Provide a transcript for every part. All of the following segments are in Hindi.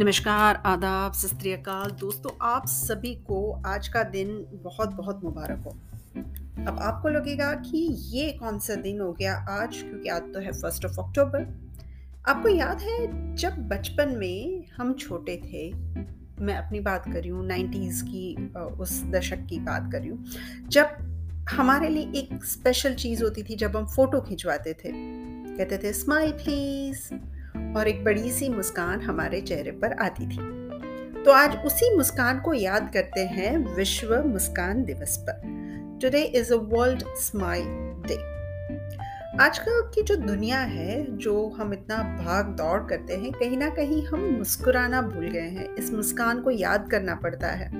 नमस्कार, आदाब, सत दोस्तों, आप सभी को आज का दिन बहुत-बहुत मुबारक हो। अब आपको लगेगा कि ये कौन-सा दिन हो गया आज क्योंकि आज तो है फ़र्स्ट ऑफ़ अक्टूबर। आपको याद है जब बचपन में हम छोटे थे, मैं अपनी बात कर रही हूँ 90s की उस दशक की बात कर रही हूँ, जब हमारे लिए एक स्पेशल चीज़ होती थी जब हम फ़ोटो खिंचवाते थे। कहते थे स्माइल प्लीज़ और एक बड़ी-सी मुस्कान हमारे चेहरे पर आती थी। तो आज उसी मुस्कान को याद करते हैं विश्व मुस्कान दिवस पर। Today is a world smile day. आजकल की जो दुनिया है, जो हम इतना भाग-दौड़ करते हैं, कहीं ना कहीं हम मुस्कुराना भूल गए हैं। इस मुस्कान को याद करना पड़ता है।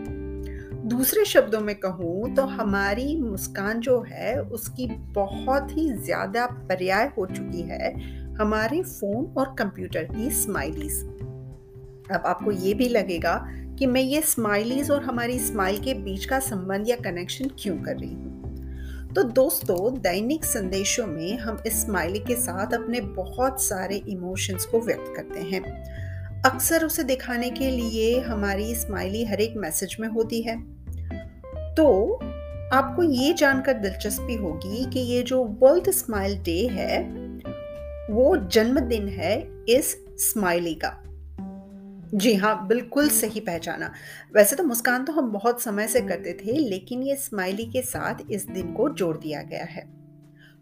दूसरे शब्दों में कहूँ तो हमारी मुस्कान जो है, उसकी बहुत ही ज़्यादा पर्याय हो चुकी है हमारे फ़ोन और कंप्यूटर की स्माइलीज़। अब आपको ये भी लगेगा कि मैं ये स्माइलीज़ और हमारी स्माइल के बीच का संबंध या कनेक्शन क्यों कर रही हूँ। तो दोस्तों, दैनिक संदेशों में हम इस स्माइली के साथ अपने बहुत सारे इमोशंस को व्यक्त करते हैं। अक्सर उसे दिखाने के लिए हमारी स्माइली हर एक मैसेज में होती है। तो आपको ये जानकर दिलचस्पी होगी कि ये जो वर्ल्ड स्माइल डे है, वो जन्मदिन है इस स्माइली का। जी हाँ, बिल्कुल सही पहचाना। वैसे तो मुस्कान तो हम बहुत समय से करते थे, लेकिन ये स्माइली के साथ इस दिन को जोड़ दिया गया है।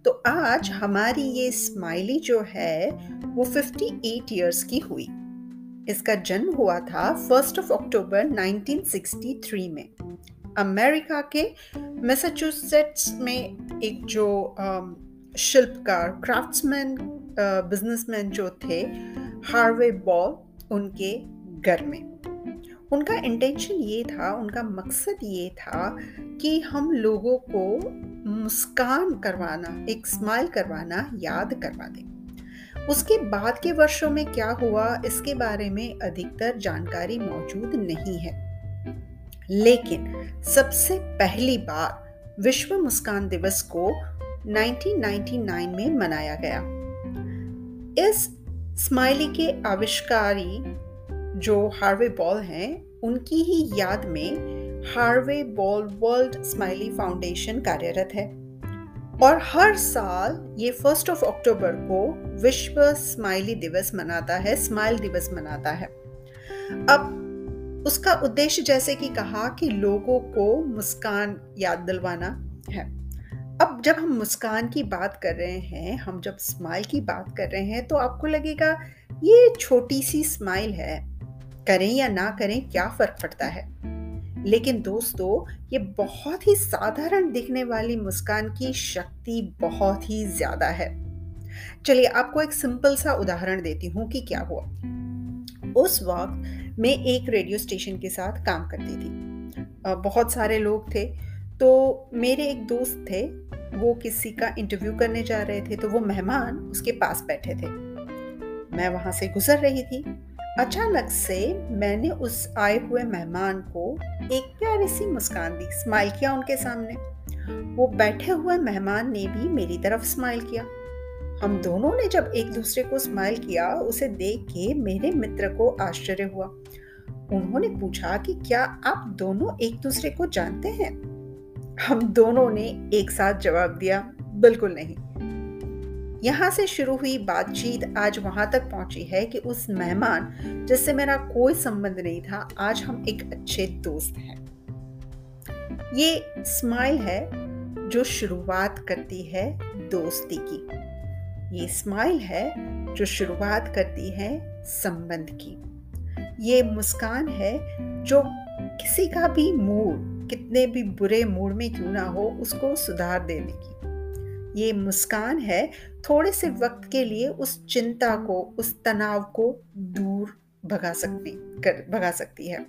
तो आज हमारी ये स्माइली जो है, वो 58 इयर्स की हुई। इसका जन्म हुआ था फ़र्स्ट ऑफ़ अक्टूबर 1963 में। अमेरिका के मैसाचुसेट्स में एक जो शिल्पकार, क्राफ्ट्समैन बिज़नेसमैन जो थे, हार्वे बॉल, उनके घर में। उनका इंटेंशन ये था, उनका मकसद ये था कि हम लोगों को मुस्कान करवाना, एक स्माइल करवाना याद करवा दें। उसके बाद के वर्षों में क्या हुआ, इसके बारे में अधिकतर जानकारी मौजूद नहीं है। लेकिन सबसे पहली बार विश्व मुस्कान दिवस को 1999 में मनाया गया। इस स्माइली के आविष्कारी जो हार्वे बॉल हैं, उनकी ही याद में Harvey Ball world smiley foundation कार्यरत है और हर साल ये फ़र्स्ट ऑफ़ अक्टूबर को विश्व स्माइली दिवस मनाता है, स्माइल दिवस मनाता है। अब उसका उद्देश्य जैसे कि कहा कि लोगों को मुस्कान याद दिलवाना है। अब जब हम मुस्कान की बात कर रहे हैं, हम जब स्माइल की बात कर रहे हैं, तो आपको लगेगा ये छोटी-सी स्माइल है, करें या ना करें क्या फ़र्क पड़ता है? लेकिन दोस्तों, ये बहुत ही साधारण दिखने वाली मुस्कान की शक्ति बहुत ही ज़्यादा है। चलिए आपको एक सिंपल सा उदाहरण देती हूँ कि क्या हुआ। उस वक़्त मैं एक रेडियो स्टेशन के साथ काम करती थी। बहुत सारे लोग थे, तो मेरे एक दोस्त थे, वो किसी का इंटरव्यू करने जा रहे थे, तो वो मेहमान उसके पास बैठे थे। मैं वहाँ से गुज़र रही थी। अचानक से मैंने उस आए हुए मेहमान को एक प्यारी-सी मुस्कान दी, स्माइल किया उनके सामने। वो बैठे हुए मेहमान ने भी मेरी तरफ़ स्माइल किया। हम दोनों ने जब एक-दूसरे को स्माइल किया, उसे देख के मेरे मित्र को आश्चर्य हुआ। उन्होंने पूछा कि क्या आप दोनों एक-दूसरे को जानते हैं? हम दोनों ने एक साथ जवाब दिया, बिल्कुल नहीं। यहाँ से शुरू हुई बातचीत आज वहाँ तक पहुँची है कि उस मेहमान जिससे मेरा कोई संबंध नहीं था, आज हम एक अच्छे दोस्त हैं। ये स्माइल है जो शुरुआत करती है दोस्ती की। ये स्माइल है जो शुरुआत करती है संबंध की। ये मुस्कान है जो किसी का भी मूड कितने भी बुरे मूड में क्यों ना हो, उसको सुधार देने की। ये मुस्कान है थोड़े से वक़्त के लिए उस चिंता को, उस तनाव को दूर भगा सकती कर भगा सकती है।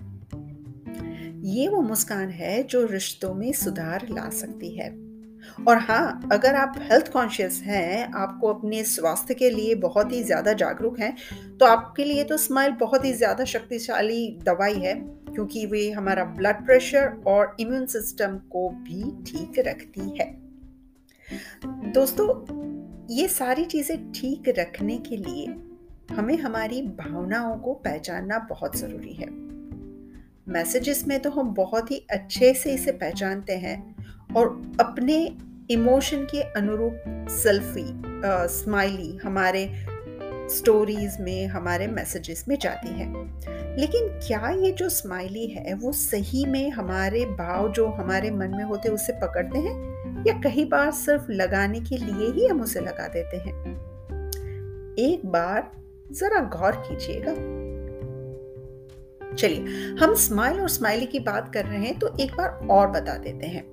ये वो मुस्कान है जो रिश्तों में सुधार ला सकती है। और हाँ, अगर आप हेल्थ कॉन्शियस हैं, आपको अपने स्वास्थ्य के लिए बहुत ही ज़्यादा जागरूक हैं, तो आपके लिए तो स्माइल बहुत ही ज़्यादा शक्तिशाली दवाई है, क्योंकि वे हमारा ब्लड प्रेशर और इम्यून सिस्टम को भी ठीक रखती है। दोस्तों, ये सारी चीज़ें ठीक रखने के लिए हमें हमारी भावनाओं को पहचानना बहुत ज़रूरी है मैसेजेस में तो हम बहुत ही अच्छे से इसे पहचानते हैं और अपने इमोशन के अनुरूप सेल्फी स्माइली हमारे स्टोरीज में हमारे मैसेजेस में जाती है। लेकिन क्या ये जो स्माइली है वो सही में हमारे भाव जो हमारे मन में होते उसे पकड़ते हैं? या कई बार सिर्फ़ लगाने के लिए ही हम उसे लगा देते हैं? एक बार जरा गौर कीजिएगा। चलिए, हम स्माइल और स्माइली की बात कर रहे हैं तो एक बार और बता देते हैं।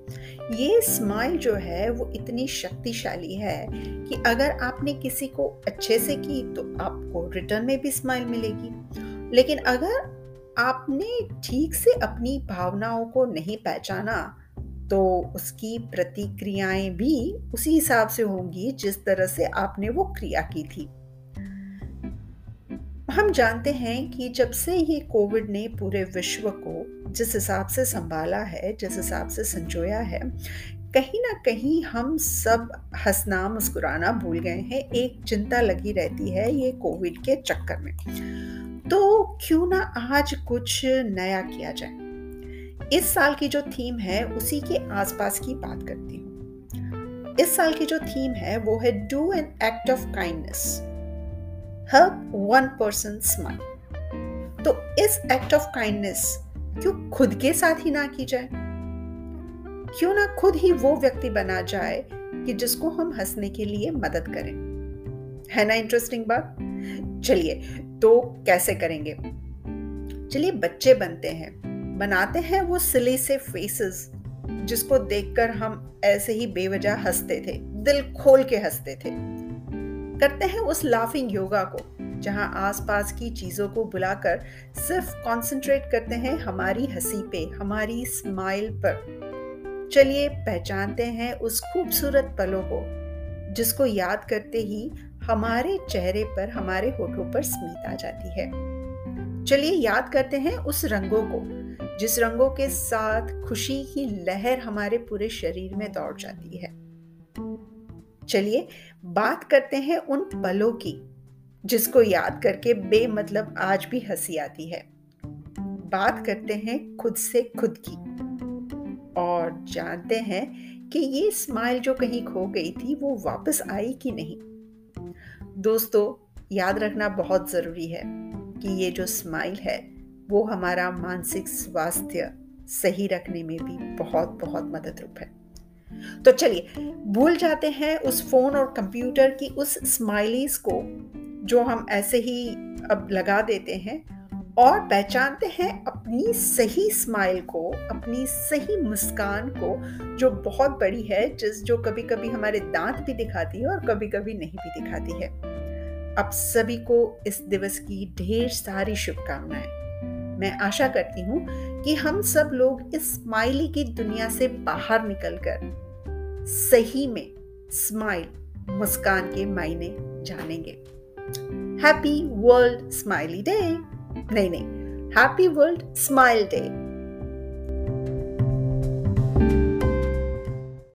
ये स्माइल जो है, वो इतनी शक्तिशाली है कि अगर आपने किसी को अच्छे से की तो आपको रिटर्न में भी स्माइल मिलेगी। लेकिन अगर आपने ठीक से अपनी भावनाओं को नहीं पहचाना तो उसकी प्रतिक्रियाएँ भी उसी हिसाब से होंगी, जिस तरह से आपने वो क्रिया की थी। हम जानते हैं कि जब से ये कोविड ने पूरे विश्व को जिस हिसाब से संभाला है, जिस हिसाब से संजोया है, कहीं ना कहीं हम सब हंसना, मुस्कुराना भूल गए हैं। एक चिंता लगी रहती है ये कोविड के चक्कर में। तो क्यों ना आज कुछ नया किया जाए? इस साल की जो थीम है, उसी के आसपास की बात करती हूँ। इस साल की जो थीम है, वो है do an act of kindness. Help one person smile तो इस एक्ट ऑफ़ काइंडनेस क्यों खुद के साथ ही ना की जाए? क्यों ना खुद ही वो व्यक्ति बना जाए कि जिसको हम हंसने के लिए मदद करें? है ना इंटरेस्टिंग बात? चलिए तो कैसे करेंगे? चलिए, बच्चे बनते हैं। बनाते हैं वो सिले से फेसेस जिसको देखकर हम ऐसे ही बेवजह हँसते थे, दिल खोल के हँसते थे। करते हैं उस लाफिंग योगा को, जहाँ आसपास की चीज़ों को बुलाकर सिर्फ़ कंसंट्रेट करते हैं हमारी हँसी पे, हमारी स्माइल पर। चलिए पहचानते हैं उस खूबसूरत पलों को, जिसको याद करते ही हमारे चेहरे पर, हमारे होठों पर स्मित आ जाती है। चलिए याद करते हैं उस रंगों को, जिस रंगों के साथ खुशी की लहर हमारे पूरे शरीर में दौड़ जाती है। चलिए बात करते हैं उन पलों की, जिसको याद करके बेमतलब आज भी हँसी आती है। बात करते हैं खुद से खुद की। और जानते हैं कि ये स्माइल जो कहीं खो गई थी, वो वापस आई कि नहीं? दोस्तों, याद रखना बहुत ज़रूरी है कि ये जो स्माइल है, वो हमारा मानसिक स्वास्थ्य सही रखने में भी बहुत बहुत मदद रूप है। तो चलिए, भूल जाते हैं उस फ़ोन और कंप्यूटर की उस स्माइलीज को, जो हम ऐसे ही अब लगा देते हैं और पहचानते हैं अपनी सही स्माइल को, अपनी सही मुस्कान को, जो बहुत बड़ी है, जिस जो कभी कभी हमारे दांत भी दिखाती है और कभी कभी नहीं भी दिखाती है। अब सभी को इस दिवस की ढेर सारी शुभकामनाएँ। मैं आशा करती हूँ कि हम सब लोग इस स्माइली की दुनिया से बाहर निकलकर सही में स्माइल मुस्कान के मायने जानेंगे। हैप्पी वर्ल्ड स्माइली डे नहीं नहीं हैप्पी वर्ल्ड स्माइल डे